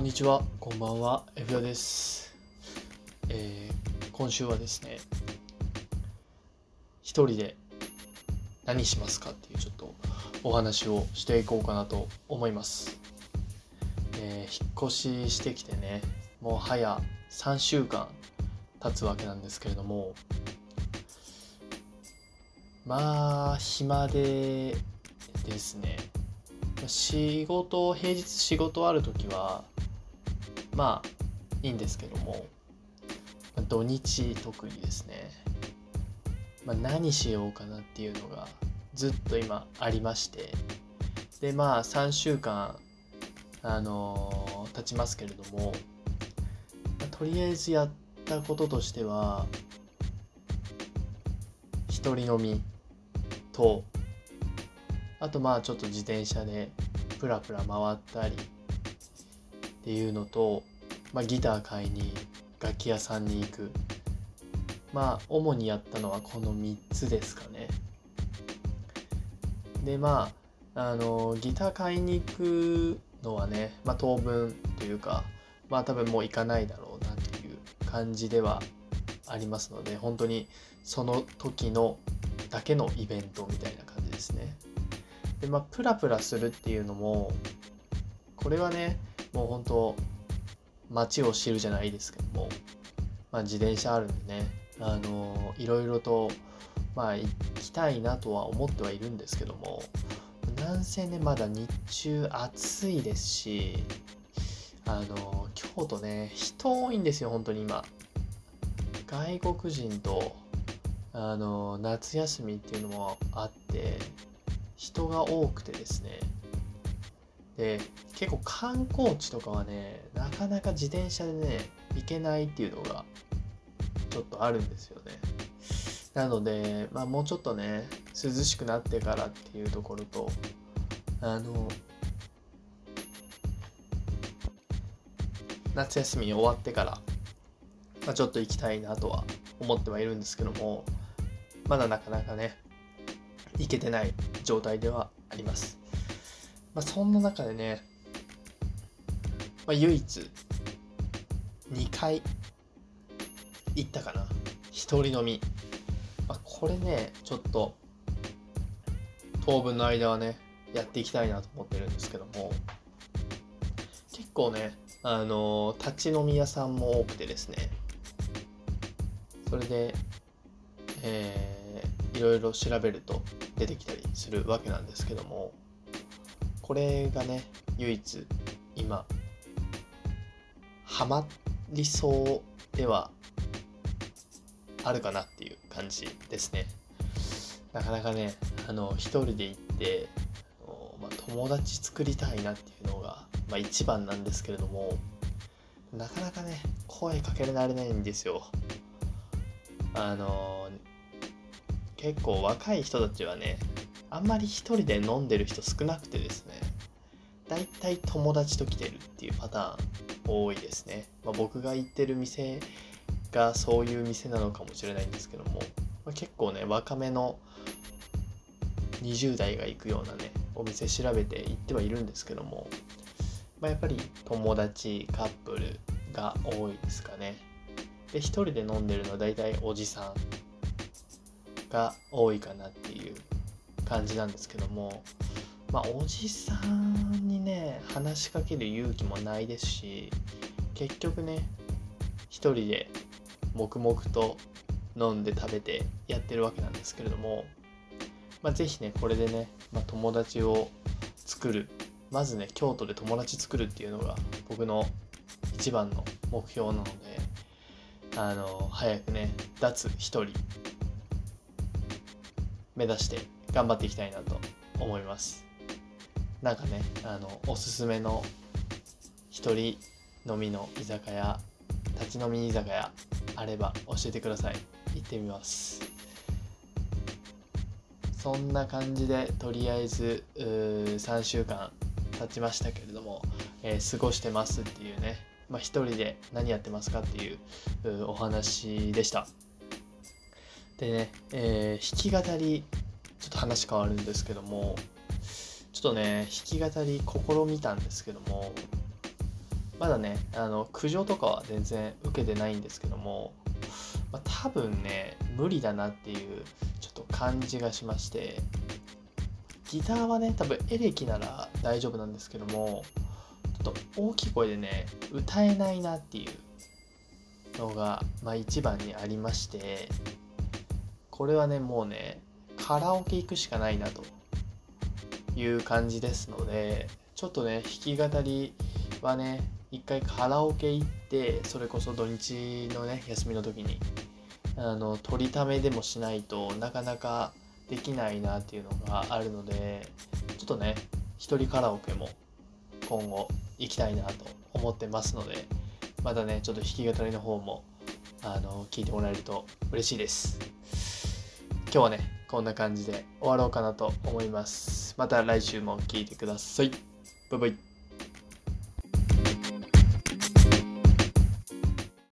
こんにちは、こんばんは、F ヨです、えー、今週はですね、一人で何しますかっていうちょっとお話をしていこうかなと思います。えー、引っ越ししてきてね、もう早3週間経つわけなんですけれども、まあ、暇でですね、仕事平日仕事ある時はまあいいんですけども。土日特にですね、まあ、何しようかなっていうのがずっと今ありまして。でまあ3週間あのー、経ちますけれども、まあ、とりあえずやったこととしては一人飲みとあとまあちょっと自転車でプラプラ回ったりっていうのと、まあ、ギター買いに楽器屋さんに行くまあ主にやったのはこの3つですかねでまああのギター買いに行くのはね、まあ、当分というかまあ多分もう行かないだろうなっていう感じではありますので本当にその時のだけのイベントみたいな感じですね。でまあプラプラするっていうのもこれはねもう本当街を知るじゃないですけども、まあ、自転車あるんでねあのいろいろとまあ行きたいなとは思ってはいるんですけどもなんせねまだ日中暑いですしあの京都ね人多いんですよ本当に今。外国人とあの夏休みっていうのもあって人が多くてですね。で結構観光地とかはねなかなか自転車でね行けないっていうのがちょっとあるんですよねなので、まあ、もうちょっとね涼しくなってからっていうところとあの夏休み終わってから、まあ、ちょっと行きたいなとは思ってはいるんですけどもまだなかなかね行けてない状態ではあります。まあ、そんな中でね、まあ、唯一2回行ったかな。一人飲み、まあ、これねちょっと当分の間はねやっていきたいなと思ってるんですけども。結構ねあの立ち飲み屋さんも多くてですね。それでえー、いろいろ調べると出てきたりするわけなんですけども。これがね唯一今ハマりそうではあるかなっていう感じですね。なかなかねあの一人で行ってまあ、友達作りたいなっていうのが、まあ、一番なんですけれどもなかなかね声かけられないんですよ。あの結構若い人たちはねあんまり一人で飲んでる人少なくてですねだいたい友達と来てるっていうパターン多いですね、まあ、僕が行ってる店がそういう店なのかもしれないんですけども、まあ、結構ね若めの20代が行くようなねお店調べて行ってはいるんですけども、まあ、やっぱり友達カップルが多いですかね。で一人で飲んでるのは大体おじさんが多いかなっていう感じなんですけどもまあおじさんにね話しかける勇気もないですし結局ね一人で黙々と飲んで食べてやってるわけなんですけれども、まあ、是非ねこれでね、まあ、友達を作る。まずね京都で友達作るっていうのが僕の一番の目標なのであの早くね脱一人目指して頑張っていきたいなと思います。なんかねあのおすすめの一人飲みの居酒屋立ち飲み居酒屋あれば教えてください。行ってみます。そんな感じでとりあえず3週間経ちましたけれども、えー、過ごしてますっていうね。まあ、一人で何やってますかっていうお話でした。でね、えー、弾き語り、ちょっと話変わるんですけども、ちょっとね、弾き語り試みたんですけども、まだねあの苦情とかは全然受けてないんですけども、まあ、多分ね無理だなっていうちょっと感じがしましてギターはね多分エレキなら大丈夫なんですけどもちょっと大きい声でね歌えないなっていうのが、まあ、一番にありましてこれはねもうねカラオケ行くしかないなという感じですのでちょっとね弾き語りはね一回カラオケ行ってそれこそ土日のね休みの時にあの取りためでもしないとなかなかできないなっていうのがあるのでちょっとね一人カラオケも今後行きたいなと思ってますのでまたねちょっと弾き語りの方もあの聞いてもらえると嬉しいです。今日はねこんな感じで終わろうかなと思います。また来週も聴いてください。バイバイ。